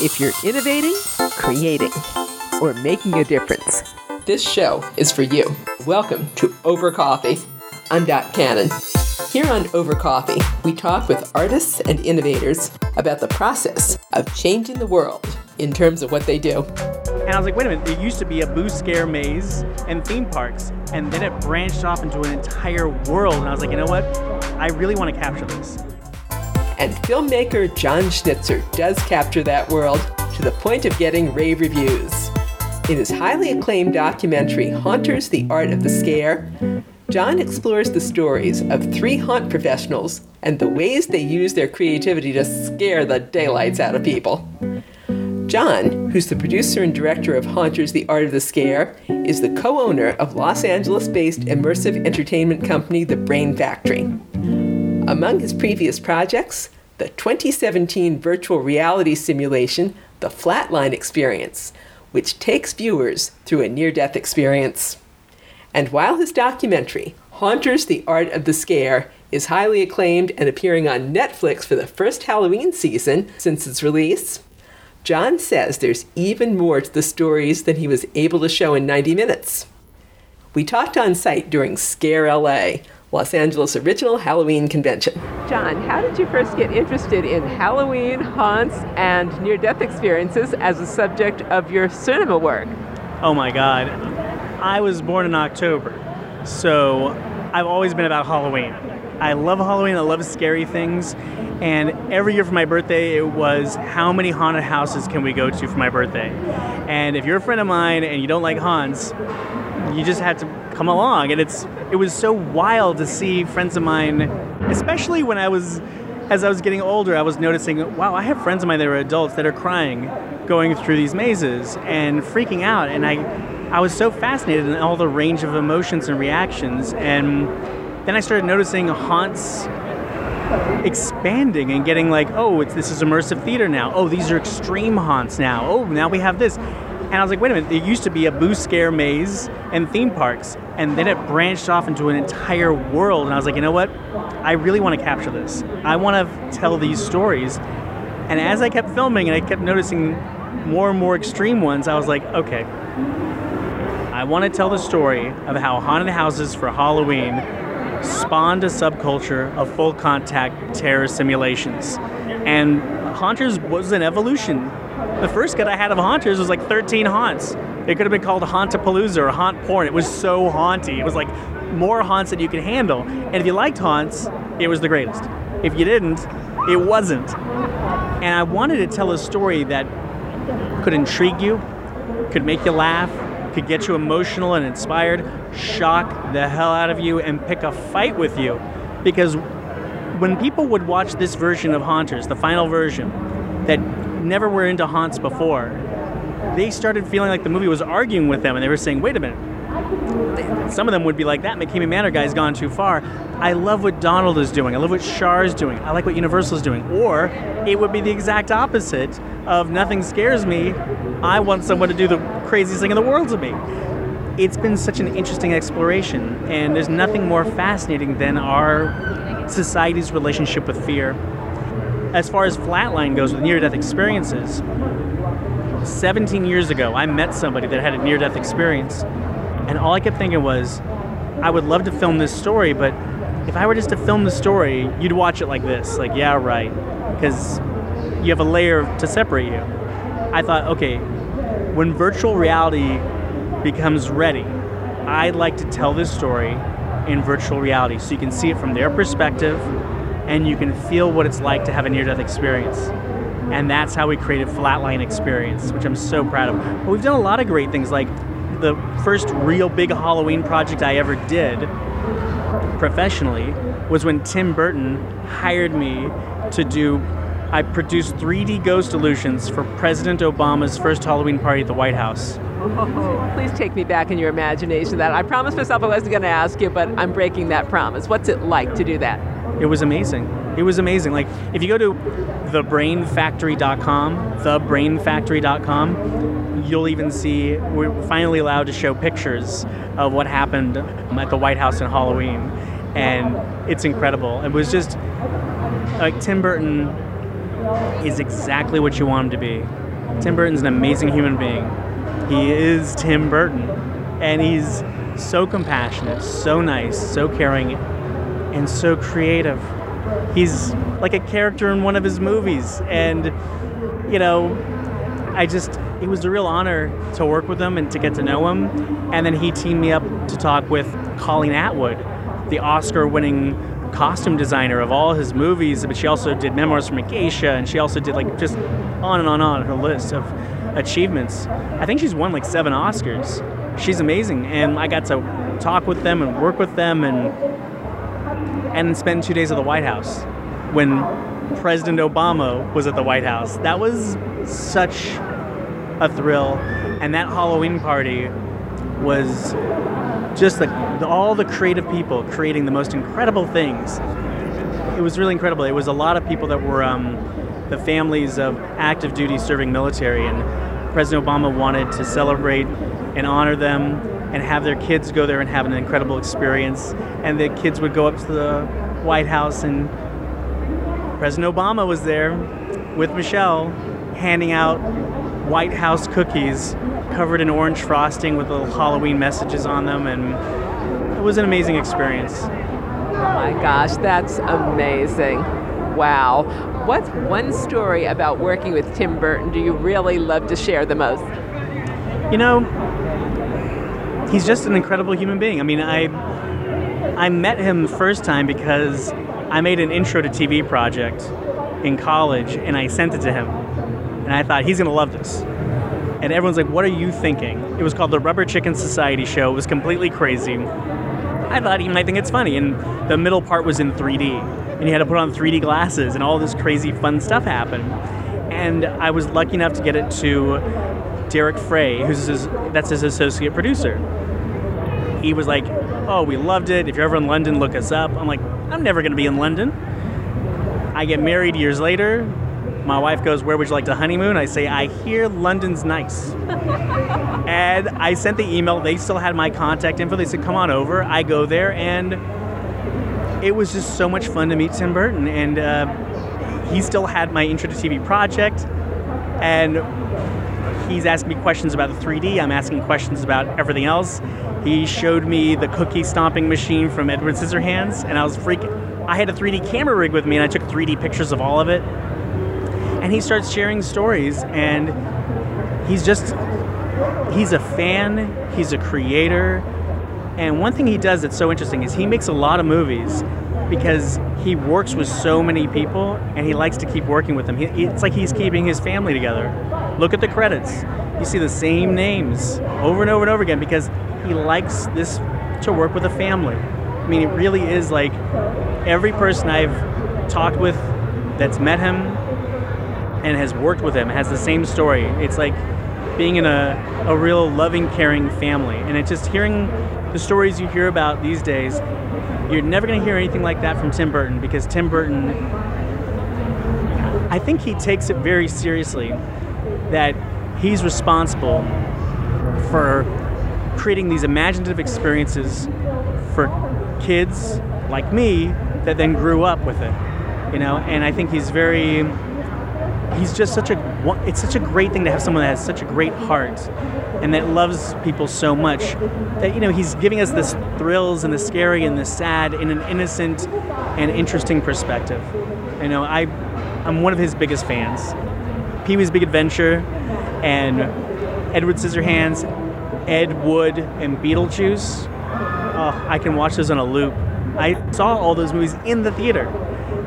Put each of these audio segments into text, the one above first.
If you're innovating, creating, or making a difference, this show is for you. Welcome to Over Coffee. I'm Dot Cannon. Here on Over Coffee, we talk with artists and innovators about the process of changing the world in terms of what they do. And I was like, wait a minute, there used to be a Boo Scare maze and theme parks, and then it branched off into an entire world. And I was like, you know what? I really want to capture this. And filmmaker Jon Schnitzer does capture that world to the point of getting rave reviews. In his highly acclaimed documentary, Haunters The Art of the Scare, Jon explores the stories of three haunt professionals and the ways they use their creativity to scare the daylights out of people. Jon, who's the producer and director of Haunters The Art of the Scare, is the co owner of Los Angeles based immersive entertainment company The Brain Factory. Among his previous projects, the 2017 virtual reality simulation, The Flatline Experience, which takes viewers through a near death experience. And while his documentary, Haunters The Art of the Scare, is highly acclaimed and appearing on Netflix for the first Halloween season since its release, Jon says there's even more to the stories than he was able to show in 90 minutes. We talked on site during Scare LA, Los Angeles' original Halloween convention. Jon, how did you first get interested in Halloween, haunts, and near death experiences as a subject of your cinema work? Oh my God. I was born in October, so I've always been about Halloween. I love Halloween, I love scary things, and every year for my birthday, it was how many haunted houses can we go to for my birthday? And if you're a friend of mine and you don't like haunts, you just had to come along. And it's it was so wild to see friends of mine, especially when I was as I was getting older, I was noticing, wow, I have friends of mine that are adults that are crying going through these mazes and freaking out. And I I was so fascinated in all the range of emotions and reactions. And then I started noticing haunts expanding and getting like, oh, it's this is immersive theater now. Oh, these are extreme haunts now. Oh, now we have this. And I was like, wait a minute, there used to be a Boo Scare maze and theme parks, and then it branched off into an entire world. And I was like, you know what? I really want to capture this. I want to tell these stories. And as I kept filming and I kept noticing more and more extreme ones, I was like, okay, I want to tell the story of how haunted houses for Halloween spawned a subculture of full contact terror simulations. And Haunters was an evolution. The first cut I had of Haunters was like 13 haunts. It could have been called Hauntapalooza or Haunt Porn. It was so haunty. It was like more haunts than you could handle. And if you liked haunts, it was the greatest. If you didn't, it wasn't. And I wanted to tell a story that could intrigue you, could make you laugh, could get you emotional and inspired, shock the hell out of you, and pick a fight with you. Because when people would watch this version of Haunters, the final version, that never were into haunts before, they started feeling like the movie was arguing with them, and they were saying, wait a minute. Some of them would be like, that McKamey Manor guy's gone too far. I love what Donald is doing. I love what Char's doing. I like what Universal is doing. Or it would be the exact opposite of nothing scares me. I want someone to do the craziest thing in the world to me. It's been such an interesting exploration, and there's nothing more fascinating than our society's relationship with fear. As far as Flatline goes with near death experiences, 17 years ago, I met somebody that had a near death experience, and all I kept thinking was, I would love to film this story, but if I were just to film the story, you'd watch it like this, like, yeah, right, because you have a layer to separate you. I thought, okay, when virtual reality becomes ready, I'd like to tell this story in virtual reality so you can see it from their perspective and you can feel what it's like to have a near death experience. And that's how we created Flatline Experience, which I'm so proud of. But we've done a lot of great things, like the first real big Halloween project I ever did professionally was when Tim Burton hired me to do. I produced 3D ghost illusions for President Obama's first Halloween party at the White House. Please take me back in your imagination. That I promised myself I wasn't going to ask you, but I'm breaking that promise. What's it like to do that? It was amazing. It was amazing. Like if you go to thebrainfactory.com, thebrainfactory.com, you'll even see we're finally allowed to show pictures of what happened at the White House in Halloween, and it's incredible. It was just like Tim Burton is exactly what you want him to be. Tim Burton's an amazing human being. He is Tim Burton. And he's so compassionate, so nice, so caring, and so creative. He's like a character in one of his movies. And, you know, I just, it was a real honor to work with him and to get to know him. And then he teamed me up to talk with Colleen Atwood, the Oscar winning costume designer of all his movies, but she also did Memoirs from a and she also did like just on and on and on her list of achievements. I think she's won like seven Oscars. She's amazing, and I got to talk with them and work with them, and and spend two days at the White House when President Obama was at the White House. That was such a thrill, and that Halloween party was just the, all the creative people creating the most incredible things. It was really incredible. It was a lot of people that were um, the families of active duty serving military, and President Obama wanted to celebrate and honor them and have their kids go there and have an incredible experience. And the kids would go up to the White House, and President Obama was there with Michelle handing out White House cookies covered in orange frosting with little Halloween messages on them, and it was an amazing experience. Oh my gosh, that's amazing. Wow. What's one story about working with Tim Burton do you really love to share the most? You know, he's just an incredible human being. I mean, I I met him the first time because I made an intro to TV project in college and I sent it to him. And I thought he's going to love this and everyone's like, "What are you thinking?" It was called the Rubber Chicken Society Show. It was completely crazy. I thought he might think it's funny, and the middle part was in 3D, and you had to put on 3D glasses, and all this crazy fun stuff happened. And I was lucky enough to get it to Derek Frey, who's his, that's his associate producer. He was like, "Oh, we loved it. If you're ever in London, look us up." I'm like, "I'm never going to be in London." I get married years later my wife goes, Where would you like to honeymoon? I say, I hear London's nice. and I sent the email. They still had my contact info. They said, Come on over. I go there, and it was just so much fun to meet Tim Burton. And uh, he still had my Intro to TV project. And he's asking me questions about the 3D. I'm asking questions about everything else. He showed me the cookie stomping machine from Edward Scissorhands, and I was freaking. I had a 3D camera rig with me, and I took 3D pictures of all of it and he starts sharing stories and he's just he's a fan he's a creator and one thing he does that's so interesting is he makes a lot of movies because he works with so many people and he likes to keep working with them he, it's like he's keeping his family together look at the credits you see the same names over and over and over again because he likes this to work with a family i mean it really is like every person i've talked with that's met him and has worked with him has the same story. It's like being in a, a real loving, caring family. And it's just hearing the stories you hear about these days, you're never going to hear anything like that from Tim Burton because Tim Burton, I think he takes it very seriously that he's responsible for creating these imaginative experiences for kids like me that then grew up with it you know? And i think he's very he's just such a it's such a great thing to have someone that has such a great heart and that loves people so much that you know he's giving us this thrills and the scary and the sad in an innocent and interesting perspective. You know i i'm one of his biggest fans pee-wee's big adventure and edward scissorhands ed wood and beetlejuice oh i can watch those on a loop i saw all those movies in the theater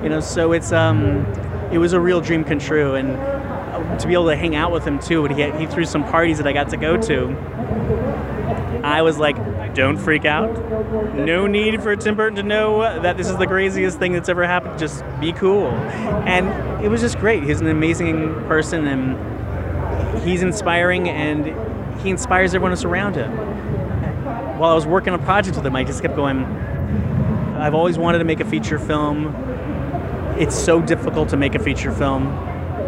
you know so it's um it was a real dream come true. And to be able to hang out with him too, and he, he threw some parties that I got to go to. I was like, don't freak out. No need for Tim Burton to know that this is the craziest thing that's ever happened. Just be cool. And it was just great. He's an amazing person and he's inspiring and he inspires everyone else around him. While I was working on a project with him, I just kept going, I've always wanted to make a feature film it's so difficult to make a feature film.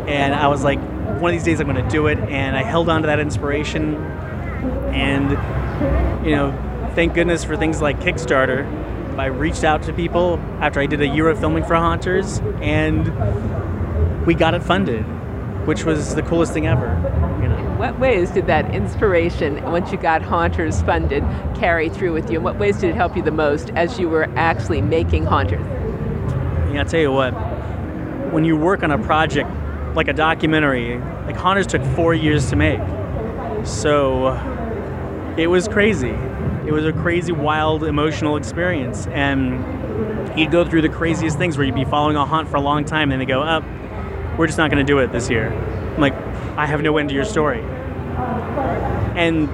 And I was like, one of these days I'm going to do it. And I held on to that inspiration. And, you know, thank goodness for things like Kickstarter. I reached out to people after I did a year of filming for Haunters, and we got it funded. which was the coolest thing ever. You know? In what ways did that inspiration, once you got Haunters funded, carry through with you? In what ways did it help you the most as you were actually making Haunters? Yeah, I'll tell you what, when you work on a project like a documentary, like Haunters took four years to make. So it was crazy. It was a crazy, wild, emotional experience. And you'd go through the craziest things where you'd be following a haunt for a long time and they go, up, oh, we're just not going to do it this year. I'm like, I have no end to your story. And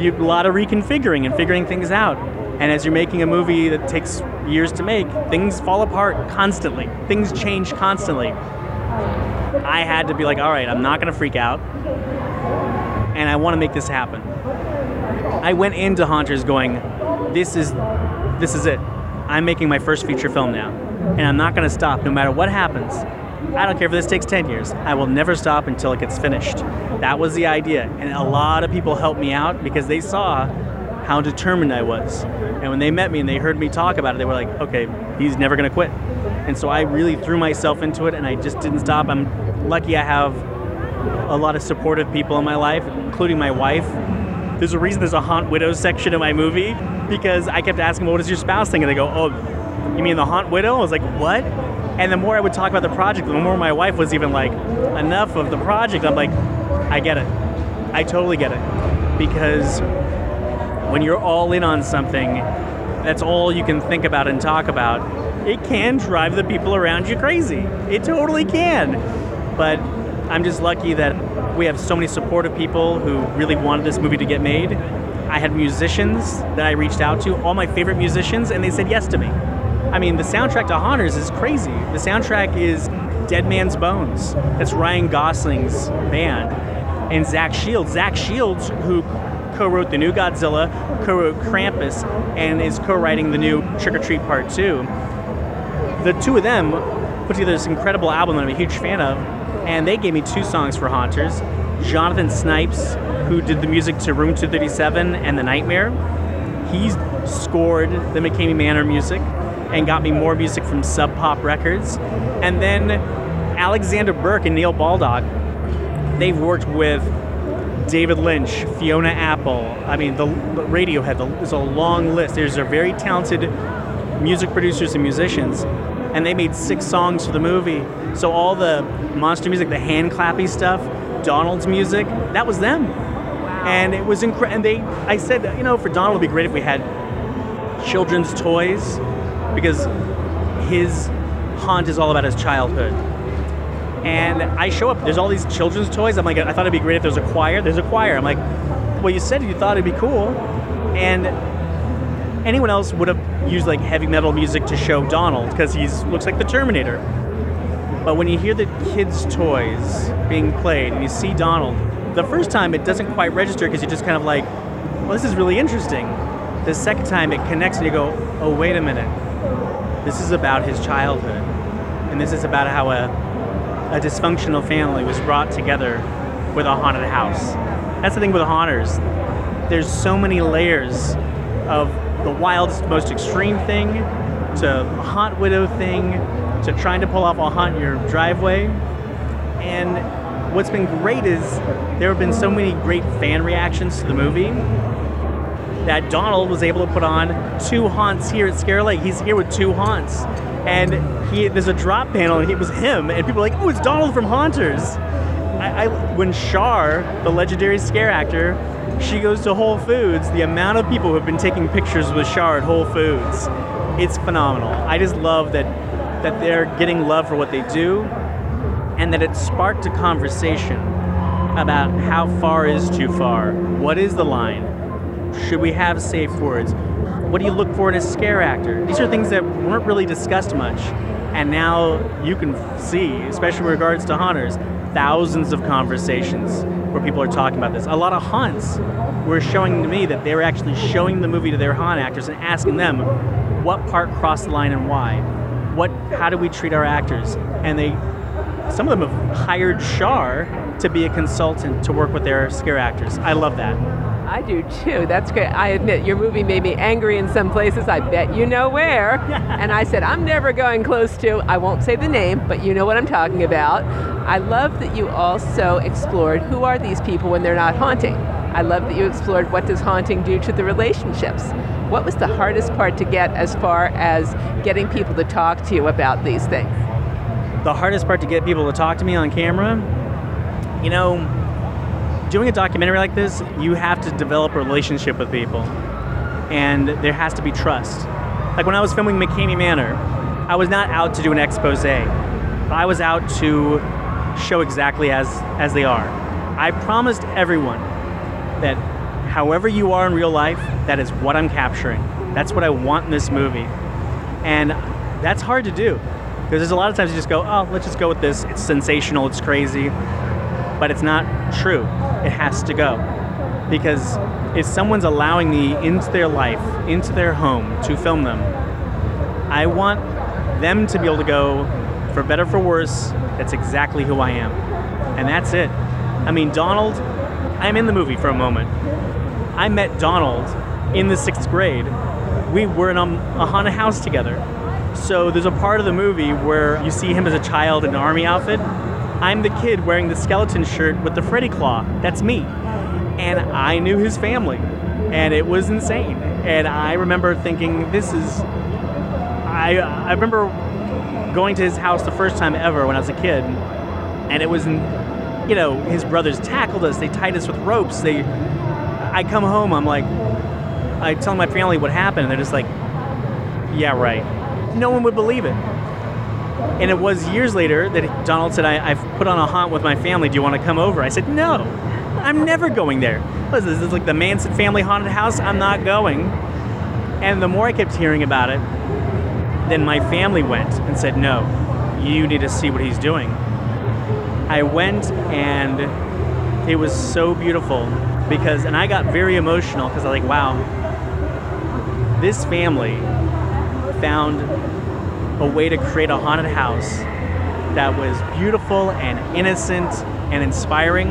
you, a lot of reconfiguring and figuring things out. And as you're making a movie that takes years to make, things fall apart constantly. Things change constantly. I had to be like, all right, I'm not going to freak out. And I want to make this happen. I went into Haunters going, this is this is it. I'm making my first feature film now. And I'm not going to stop no matter what happens. I don't care if this takes 10 years. I will never stop until it gets finished. That was the idea. And a lot of people helped me out because they saw how determined I was. And when they met me and they heard me talk about it, they were like, okay, he's never going to quit. And so I really threw myself into it and I just didn't stop. I'm lucky I have a lot of supportive people in my life, including my wife. There's a reason there's a haunt widows section in my movie because I kept asking, well, what does your spouse think? And they go, oh, you mean the haunt widow? I was like, what? And the more I would talk about the project, the more my wife was even like, enough of the project. I'm like, I get it. I totally get it. Because when you're all in on something, that's all you can think about and talk about, it can drive the people around you crazy. It totally can. But I'm just lucky that we have so many supportive people who really wanted this movie to get made. I had musicians that I reached out to, all my favorite musicians, and they said yes to me. I mean, the soundtrack to Haunters is crazy. The soundtrack is Dead Man's Bones. That's Ryan Gosling's band. And Zach Shields. Zach Shields, who co-wrote the new Godzilla, co-wrote Krampus, and is co-writing the new Trick or Treat Part 2. The two of them put together this incredible album that I'm a huge fan of, and they gave me two songs for Haunters. Jonathan Snipes, who did the music to Room 237 and The Nightmare, he scored the McKamey Manor music and got me more music from Sub Pop Records. And then Alexander Burke and Neil Baldock, they've worked with David Lynch, Fiona Apple. I mean, the, Radiohead. The, there's a long list. There's a very talented music producers and musicians, and they made six songs for the movie. So all the monster music, the hand clappy stuff, Donald's music, that was them. And it was incredible. And they, I said, you know, for Donald, it'd be great if we had children's toys, because his haunt is all about his childhood. And I show up, there's all these children's toys. I'm like, I thought it'd be great if there was a choir. There's a choir. I'm like, well, you said you thought it'd be cool. And anyone else would have used like heavy metal music to show Donald because he looks like the Terminator. But when you hear the kids' toys being played and you see Donald, the first time it doesn't quite register because you're just kind of like, well, this is really interesting. The second time it connects and you go, oh, wait a minute. This is about his childhood. And this is about how a a dysfunctional family was brought together with a haunted house. That's the thing with haunters. There's so many layers of the wildest, most extreme thing to a haunt widow thing to trying to pull off a haunt in your driveway. And what's been great is there have been so many great fan reactions to the movie that Donald was able to put on two haunts here at Scare LA. He's here with two haunts and he there's a drop panel and it was him and people are like oh it's donald from haunters I, I, when Char, the legendary scare actor, she goes to Whole Foods, the amount of people who have been taking pictures with Char at Whole Foods, it's phenomenal. I just love that that they're getting love for what they do, and that it sparked a conversation about how far is too far. What is the line? Should we have safe words? What do you look for in a scare actor? These are things that weren't really discussed much. And now you can see, especially in regards to haunters, thousands of conversations where people are talking about this. A lot of haunts were showing to me that they were actually showing the movie to their haunt actors and asking them what part crossed the line and why. What how do we treat our actors? And they some of them have hired Char to be a consultant to work with their scare actors. I love that. I do too. That's great. I admit your movie made me angry in some places. I bet you know where. and I said, I'm never going close to, I won't say the name, but you know what I'm talking about. I love that you also explored who are these people when they're not haunting. I love that you explored what does haunting do to the relationships. What was the hardest part to get as far as getting people to talk to you about these things? The hardest part to get people to talk to me on camera, you know, doing a documentary like this, you have to develop a relationship with people, and there has to be trust. Like when I was filming McKamey Manor, I was not out to do an expose. I was out to show exactly as as they are. I promised everyone that however you are in real life, that is what I'm capturing. That's what I want in this movie. And that's hard to do because there's a lot of times you just go, oh, let's just go with this. It's sensational, it's crazy, but it's not true. It has to go. Because if someone's allowing me into their life, into their home to film them, I want them to be able to go, for better for worse, that's exactly who I am. And that's it. I mean, Donald, I'm in the movie for a moment. I met Donald in the sixth grade. We were in a, a haunted house together. So there's a part of the movie where you see him as a child in an army outfit. I'm the kid wearing the skeleton shirt with the Freddy claw. That's me. And I knew his family. And it was insane. And I remember thinking, this is. I, I remember going to his house the first time ever when I was a kid. And it was, you know, his brothers tackled us. They tied us with ropes. They I come home, I'm like, I tell my family what happened, and they're just like, yeah, right. No one would believe it. And it was years later that Donald said, I, have put on a haunt with my family. Do you want to come over? I said, no, I'm never going there. This? This is like the Manson family haunted house? I'm not going. And the more I kept hearing about it, then my family went and said, no, you need to see what he's doing. I went and it was so beautiful because, and I got very emotional because I was like, wow, this family found a way to create a haunted house that was beautiful and innocent and inspiring.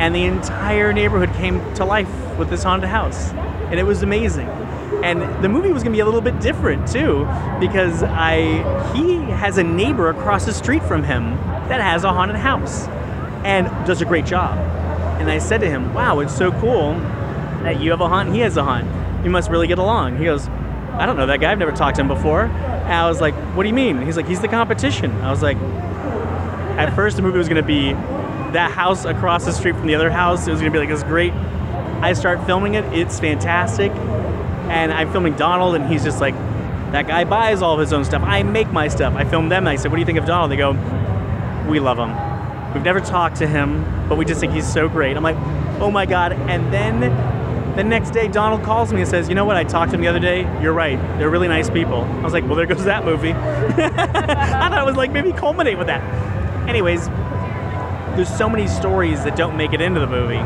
And the entire neighborhood came to life with this haunted house. And it was amazing. And the movie was to be a little bit different too, because I he has a neighbor across the street from him that has a haunted house and does a great job. And I said to him, Wow, it's so cool that you have a hunt, he has a haunt. You must really get along. He goes, I don't know that guy. I've never talked to him before. And I was like, What do you mean? He's like, He's the competition. I was like, At first, the movie was to be that house across the street from the other house. It was to be like this great. I start filming it. It's fantastic. And I'm filming Donald, and he's just like, that guy buys all of his own stuff. I make my stuff. I film them. I said, What do you think of Donald? They go, We love him. We've never talked to him, but we just think he's so great. I'm like, oh my God. And then the next day, Donald calls me and says, you know what? I talked to him the other day. You're right. They're really nice people. I was like, well, there goes that movie. I thought it was like maybe culminate with that. Anyways, there's so many stories that don't make it into the movie.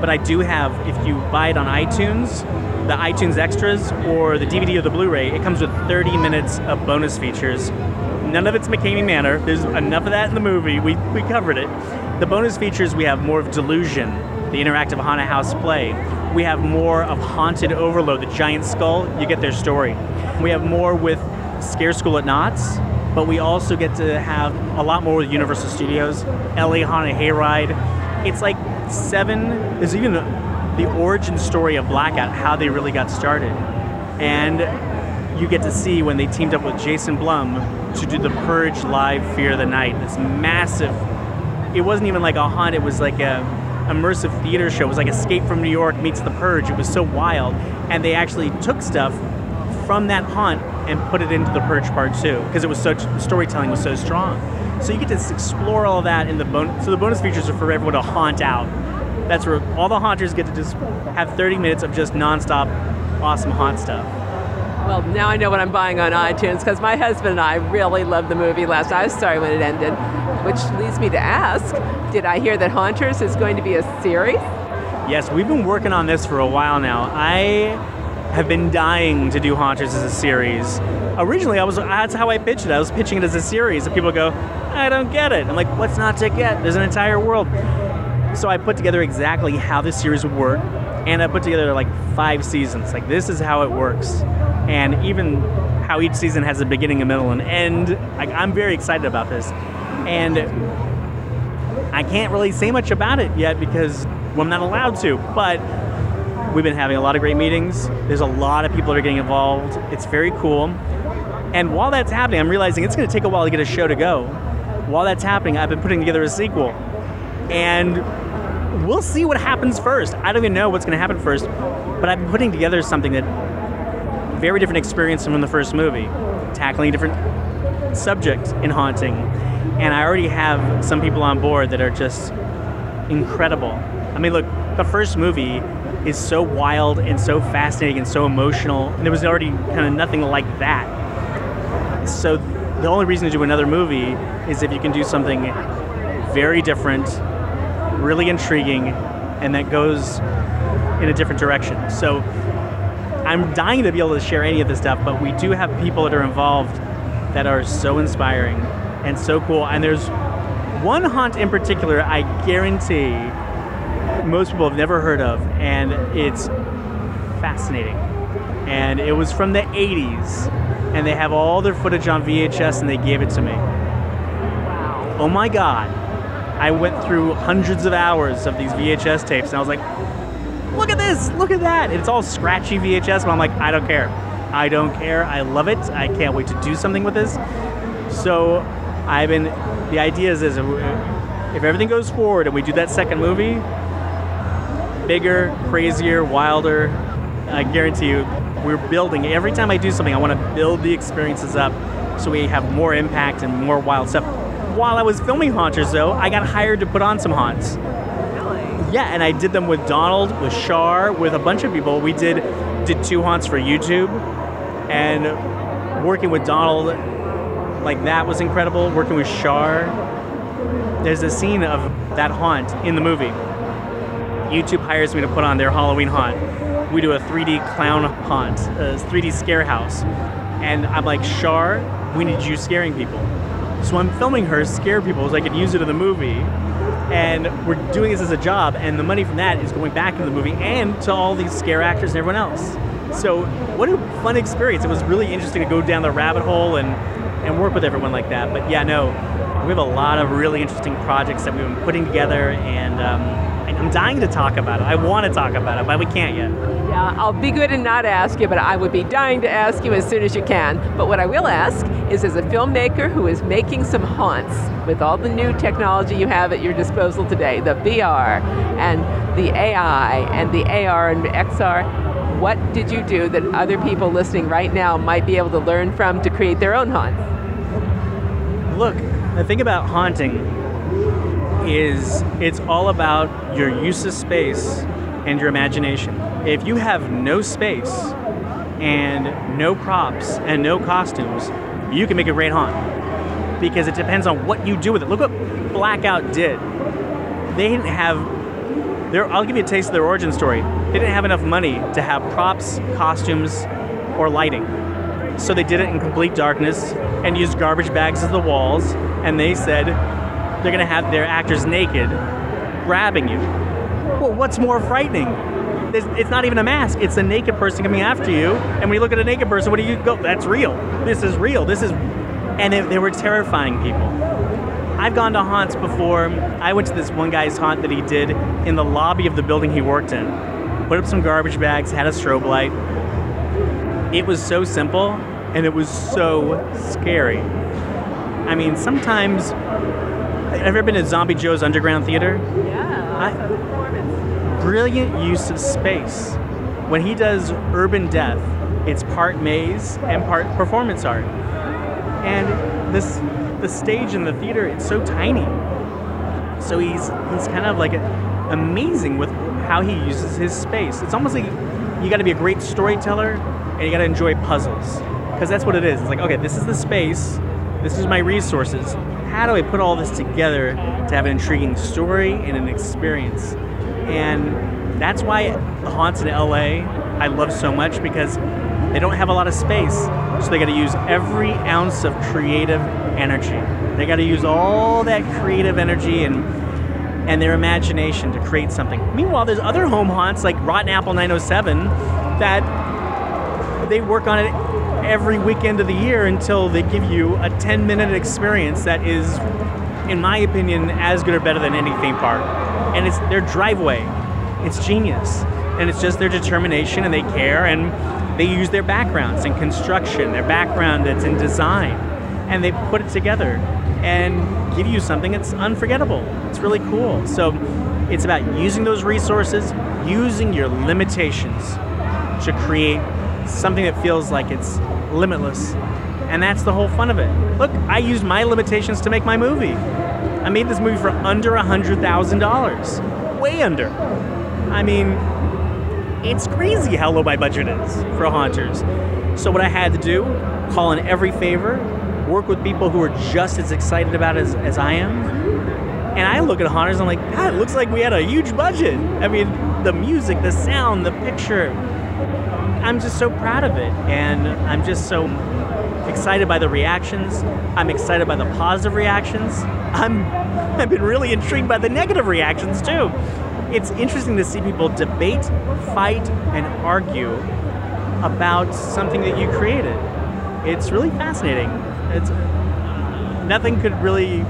But I do have, if you buy it on iTunes, the iTunes extras or the DVD or the Blu ray, it comes with 30 minutes of bonus features None of it's McKamey Manor. There's enough of that in the movie. We, we covered it. The bonus features we have more of Delusion, the interactive haunted house play. We have more of Haunted Overload, the giant skull. You get their story. We have more with Scare School at Knott's, but we also get to have a lot more with Universal Studios, LA Haunted Hayride. It's like seven. There's even the, the origin story of Blackout, how they really got started, and you get to see when they teamed up with Jason Blum to do the Purge live Fear of the Night. This massive. It wasn't even like a haunt. It was like a immersive theater show. It was like Escape from New York meets The Purge. It was so wild, and they actually took stuff from that haunt and put it into The Purge Part Two because it was such storytelling was so strong. So you get to explore all that in the bonus. So the bonus features are for everyone to haunt out. That's where all the haunters get to just have 30 minutes of just nonstop awesome haunt stuff. Well, now I know what I'm buying on iTunes because my husband and I really loved the movie last night. I was sorry when it ended, which leads me to ask Did I hear that Haunters is going to be a series? Yes, we've been working on this for a while now. I have been dying to do Haunters as a series. Originally, I was that's how I pitched it. I was pitching it as a series, and people go, "I don't get it." I'm like, "What's not to get? There's an entire world." So I put together exactly how this series would work and I put together like five seasons. Like this is how it works, and even how each season has a beginning, a middle, and end. Like I'm very excited about this, and I can't really say much about it yet because I'm not allowed to. But we've been having a lot of great meetings. There's a lot of people that are getting involved. It's very cool. And while that's happening, I'm realizing it's going to take a while to get a show to go. While that's happening, I've been putting together a sequel. And we'll see what happens first. I don't even know what's going to happen first, but I've been putting together something that very different experience from the first movie, tackling a different subject in haunting. And I already have some people on board that are just incredible. I mean, look, the first movie is so wild and so fascinating and so emotional, and there was already kind of nothing like that. So the only reason to do another movie is if you can do something very different, really intriguing, and that goes in a different direction. So I'm dying to be able to share any of this stuff, but we do have people that are involved that are so inspiring and so cool. And there's one haunt in particular I guarantee most people have never heard of, and it's fascinating. And it was from the 80s and they have all their footage on VHS and they gave it to me. Wow. Oh my God. I went through hundreds of hours of these VHS tapes and I was like, look at this, look at that. And it's all scratchy VHS, but I'm like, I don't care. I don't care. I love it. I can't wait to do something with this. So I've been, the idea is, is if everything goes forward and we do that second movie, bigger, crazier, wilder, I guarantee you, we're building. Every time I do something, I want to build the experiences up so we have more impact and more wild stuff. While I was filming Haunters, though, I got hired to put on some haunts. Really? Yeah, and I did them with Donald, with Shar, with a bunch of people. We did did two haunts for YouTube, and working with Donald like that was incredible. Working with Shar, there's a scene of that haunt in the movie. YouTube hires me to put on their Halloween haunt we do a 3D clown haunt, a 3D scare house. And I'm like, Shar, we need you scaring people. So I'm filming her scare people so I can use it in the movie. And we're doing this as a job, and the money from that is going back into the movie and to all these scare actors and everyone else. So what a fun experience. It was really interesting to go down the rabbit hole and, and work with everyone like that. But yeah, no, we have a lot of really interesting projects that we've been putting together, and um, I'm dying to talk about it. I want to talk about it, but we can't yet. Yeah, I'll be good and not ask you, but I would be dying to ask you as soon as you can. But what I will ask is as a filmmaker who is making some haunts with all the new technology you have at your disposal today, the VR and the AI and the AR and XR, what did you do that other people listening right now might be able to learn from to create their own haunts? Look, the thing about haunting is it's all about your use of space and your imagination. If you have no space and no props and no costumes, you can make a great haunt because it depends on what you do with it. Look what Blackout did. They didn't have their I'll give you a taste of their origin story. They didn't have enough money to have props, costumes, or lighting. So they did it in complete darkness and used garbage bags as the walls and they said they're going to have their actors naked grabbing you. Well, what's more frightening? It's not even a mask. It's a naked person coming after you. And when you look at a naked person, what do you go? That's real. This is real. This is. And it, they were terrifying people. I've gone to haunts before. I went to this one guy's haunt that he did in the lobby of the building he worked in. Put up some garbage bags, had a strobe light. It was so simple and it was so scary. I mean, sometimes have you ever been to Zombie Joe's Underground Theater? Yeah, I, brilliant use of space. When he does Urban Death, it's part maze and part performance art. And this the stage in the theater, it's so tiny. So he's he's kind of like a, amazing with how he uses his space. It's almost like you got to be a great storyteller and you got to enjoy puzzles because that's what it is. It's like okay, this is the space, this is my resources how do I put all this together to have an intriguing story and an experience? And that's why the haunts in LA I love so much because they don't have a lot of space. So they got to use every ounce of creative energy. They got to use all that creative energy and and their imagination to create something. Meanwhile, there's other home haunts like Rotten Apple 907 that they work on it every weekend of the year until they give you a 10 minute experience that is, in my opinion, as good or better than any theme park. And it's their driveway. It's genius. And it's just their determination and they care and they use their backgrounds in construction, their background that's in design, and they put it together and give you something that's unforgettable. It's really cool. So it's about using those resources, using your limitations to create something that feels like it's limitless. And that's the whole fun of it. Look, I used my limitations to make my movie. I made this movie for under a $100,000. Way under. I mean, it's crazy how low my budget is for Haunters. So what I had to do, call in every favor, work with people who are just as excited about it as, as I am. And I look at Haunters, and I'm like, God, it looks like we had a huge budget. I mean, the music, the sound, the picture. I'm just so proud of it. And I'm just so excited by the reactions. I'm excited by the positive reactions. I'm I've been really intrigued by the negative reactions too. It's interesting to see people debate, fight, and argue about something that you created. It's really fascinating. It's nothing could really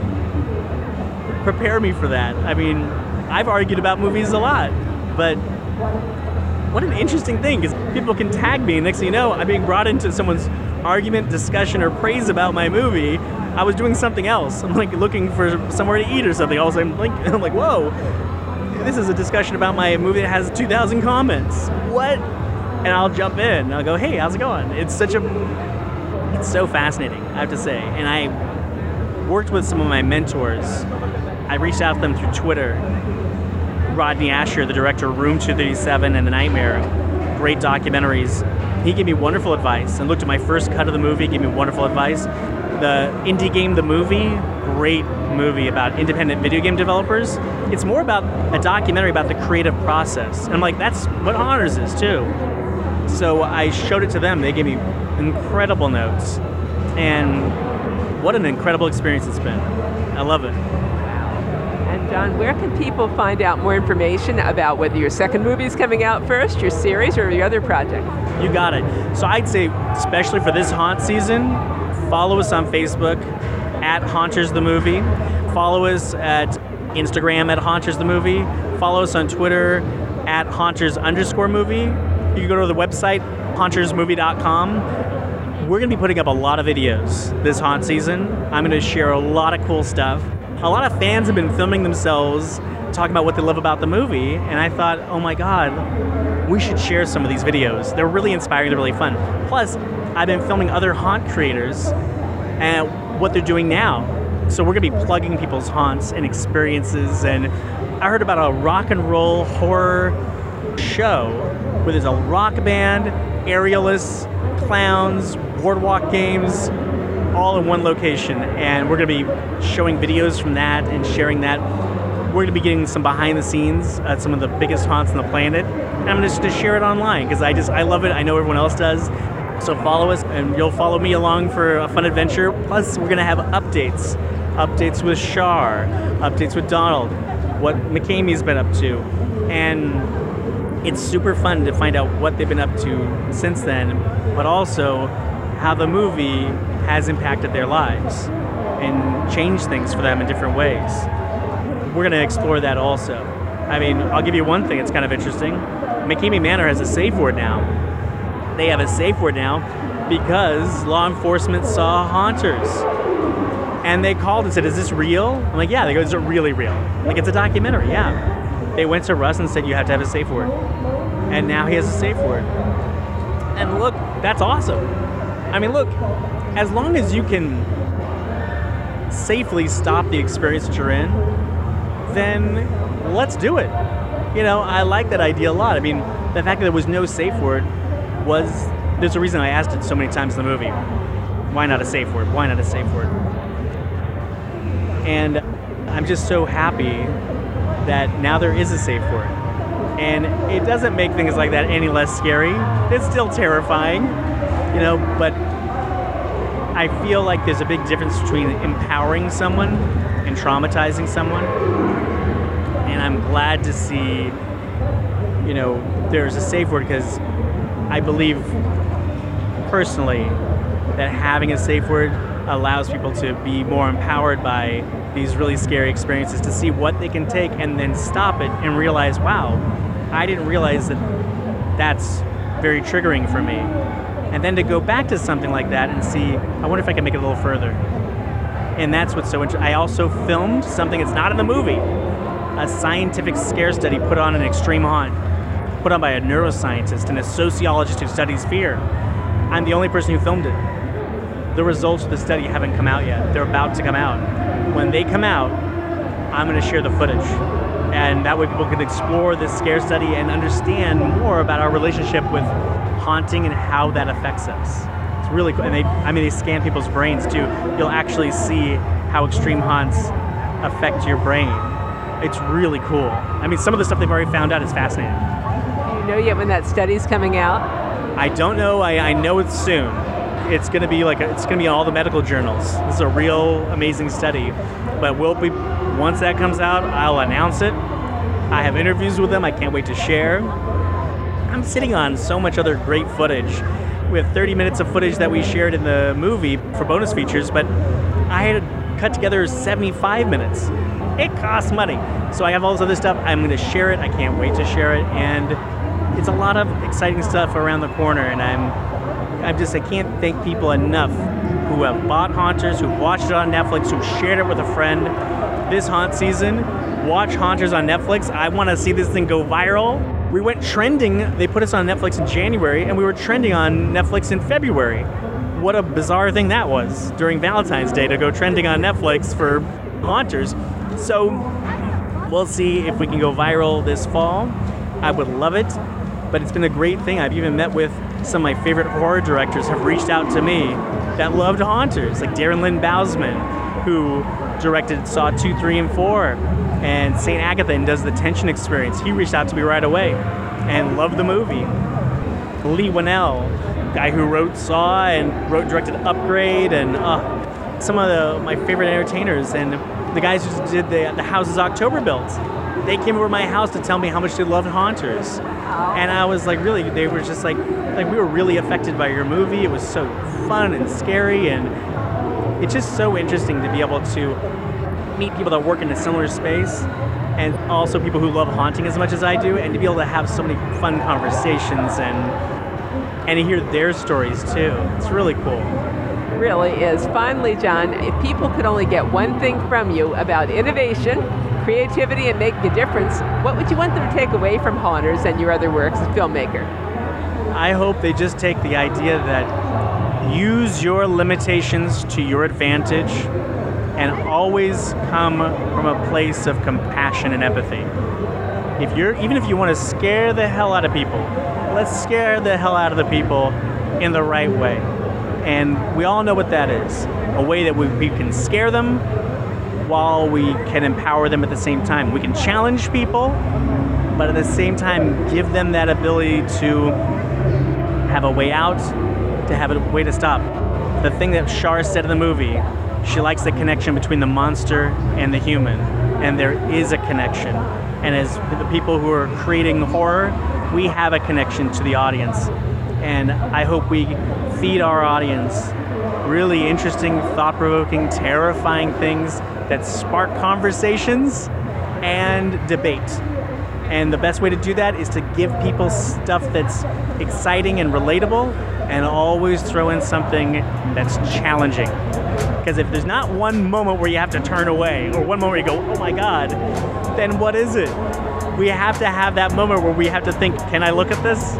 prepare me for that. I mean, I've argued about movies a lot, but what an interesting thing because people can tag me and next thing you know i'm being brought into someone's argument discussion or praise about my movie. I was doing something else. I'm like looking for somewhere to eat or something. All of a sudden like, i'm like whoa this is a discussion about my movie that has 2000 comments. What? And i'll jump in. I'll go hey how's it going? It's such a it's so fascinating i have to say. And i worked with some of my mentors. I reached out to them through twitter Rodney Ascher, the director of Room 237 and The Nightmare, great documentaries. He gave me wonderful advice and looked at my first cut of the movie, gave me wonderful advice. The Indie Game, the movie, great movie about independent video game developers. It's more about a documentary about the creative process. And I'm like, that's what Haunters is too. So I showed it to them. They gave me incredible notes. And what an incredible experience it's been. I love it. Jon, where can people find out more information about whether your second movie is coming out first, your series, or your other project? You got it. So I'd say, especially for this haunt season, follow us on Facebook at Haunters the Movie. Follow us at Instagram at Haunters the Movie. Follow us on Twitter at Haunters underscore movie. You can go to the website, hauntersmovie.com. We're going to be putting up a lot of videos this haunt season. I'm going to share a lot of cool stuff a lot of fans have been filming themselves talking about what they love about the movie, and I thought, oh my god, we should share some of these videos. They're really inspiring, they're really fun. Plus, I've been filming other haunt creators and what they're doing now. So we're gonna be plugging people's haunts and experiences. And I heard about a rock and roll horror show where there's a rock band, aerialists, clowns, boardwalk games, all in one location, and we're going to be showing videos from that and sharing that. We're going to be getting some behind the scenes at some of the biggest haunts on the planet, and I'm just going to share it online because I just I love it. I know everyone else does. So follow us, and you'll follow me along for a fun adventure. Plus, we're going to have updates, updates with Shar, updates with Donald, what McKamey's been up to, and it's super fun to find out what they've been up to since then, but also how the movie has impacted their lives and changed things for them in different ways. We're going to explore that also. I mean, I'll give you one thing that's kind of interesting. McKamey Manor has a safe word now. They have a safe word now because law enforcement saw haunters. And they called and said, Is this real? I'm like, Yeah. They go, Is it really real? Like, it's a documentary, yeah. They went to Russ and said, You have to have a safe word. And now he has a safe word. And look, that's awesome. I mean, look, as long as you can safely stop the experience that you're in, then let's do it. You know, I like that idea a lot. I mean, the fact that there was no safe word was there's a reason I asked it so many times in the movie. Why not a safe word? Why not a safe word? And I'm just so happy that now there is a safe word. And it doesn't make things like that any less scary. It's still terrifying, you know, but I feel like there's a big difference between empowering someone and traumatizing someone. And I'm glad to see, you know, there's a safe word because I believe personally that having a safe word allows people to be more empowered by these really scary experiences to see what they can take and then stop it and realize, wow, I didn't realize that that's very triggering for me. And then to go back to something like that and see, I wonder if I can make it a little further. And that's what's so interesting. I also filmed something that's not in the movie a scientific scare study put on an extreme haunt, put on by a neuroscientist and a sociologist who studies fear. I'm the only person who filmed it. The results of the study haven't come out yet. They're about to come out. When they come out, I'm going to share the footage. And that way people can explore this scare study and understand more about our relationship with haunting and how that affects us. It's really cool. And they, I mean, they scan people's brains too. You'll actually see how extreme haunts affect your brain it's really cool. I mean, some of the stuff they've already found out is fascinating. Do you know yet when that study's coming out? I don't know. I, I know it's soon. It's going to be like a, it's going to be in all the medical journals. This is a real amazing study. But we'll be once that comes out, I'll announce it. I have interviews with them. I can't wait to share. I'm sitting on so much other great footage. We have 30 minutes of footage that we shared in the movie for bonus features, but I had cut together 75 minutes it costs money. So I have all this other stuff. I'm going to share it. I can't wait to share it. And it's a lot of exciting stuff around the corner. And I'm, I'm just, I can't thank people enough who have bought Haunters, who've watched it on Netflix, who've shared it with a friend. This haunt season, watch Haunters on Netflix. I want to see this thing go viral. We went trending. They put us on Netflix in January, and we were trending on Netflix in February. What a bizarre thing that was during Valentine's Day to go trending on Netflix for Haunters. So we'll see if we can go viral this fall. I would love it, but it's been a great thing. I've even met with some of my favorite horror directors have reached out to me that loved Haunters, like Darren Lynn Bousman, who directed Saw 2, 3, and 4, and St. Agatha and does the tension experience. He reached out to me right away and loved the movie. Leigh Whannell, guy who wrote Saw and wrote directed Upgrade, and uh, some of the, my favorite entertainers. And the guys who did the, the houses October built. They came over my house to tell me how much they loved Haunters. And I was like, really, they were just like, like we were really affected by your movie. It was so fun and scary, and it's just so interesting to be able to meet people that work in a similar space, and also people who love haunting as much as I do, and to be able to have so many fun conversations and and to hear their stories too. It's really cool really is. Finally, Jon, if people could only get one thing from you about innovation, creativity, and making a difference, what would you want them to take away from Haunters and your other works as a filmmaker? I hope they just take the idea that use your limitations to your advantage and always come from a place of compassion and empathy. If you're even if you want to scare the hell out of people, let's scare the hell out of the people in the right way. And we all know what that is a way that we, we can scare them while we can empower them at the same time. We can challenge people, but at the same time, give them that ability to have a way out, to have a way to stop. The thing that Shar said in the movie, she likes the connection between the monster and the human, and there is a connection. And as the people who are creating horror, we have a connection to the audience. And I hope we feed our audience really interesting, thought provoking, terrifying things that spark conversations and debate. And the best way to do that is to give people stuff that's exciting and relatable and always throw in something that's challenging. Because if there's not one moment where you have to turn away or one moment where you go, oh my God, then what is it? We have to have that moment where we have to think, can I look at this?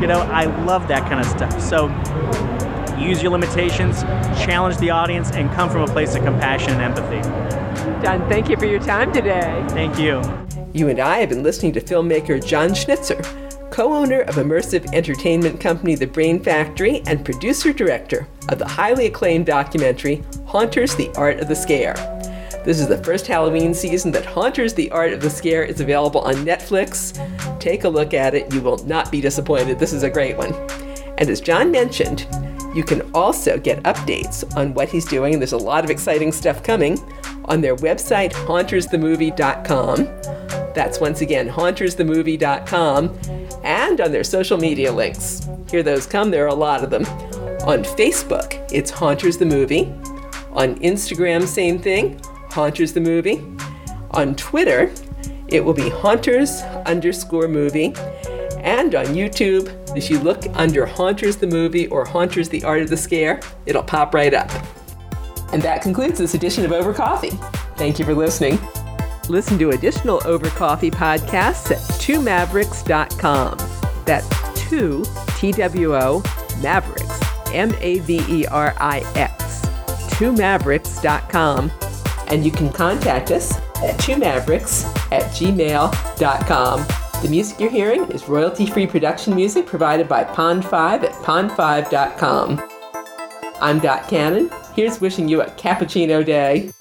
You know, I love that kind of stuff. So use your limitations, challenge the audience, and come from a place of compassion and empathy. Jon, thank you for your time today. Thank you. You and I have been listening to filmmaker Jon Schnitzer, co owner of immersive entertainment company The Brain Factory and producer director of the highly acclaimed documentary Haunters The Art of the Scare. This is the first Halloween season that Haunters the Art of the Scare is available on Netflix. Take a look at it. You will not be disappointed. This is a great one. And as Jon mentioned, you can also get updates on what he's doing. There's a lot of exciting stuff coming on their website, hauntersthemovie.com. That's once again, hauntersthemovie.com, and on their social media links. Here those come, there are a lot of them. On Facebook, it's Haunters the Movie. On Instagram, same thing, Haunters the Movie. On Twitter, it will be Haunters underscore movie. And on YouTube, if you look under Haunters the Movie or Haunters the Art of the Scare, it'll pop right up. And that concludes this edition of Over Coffee. Thank you for listening. Listen to additional Over Coffee podcasts at twomaverix.com. That's two, T W O, Maverix, M A V E R I X, twomaverix.com. And you can contact us at twomaverix at gmail.com. The music you're hearing is royalty free production music provided by Pond5 at pond5.com. I'm Dot Cannon. Here's wishing you a cappuccino day.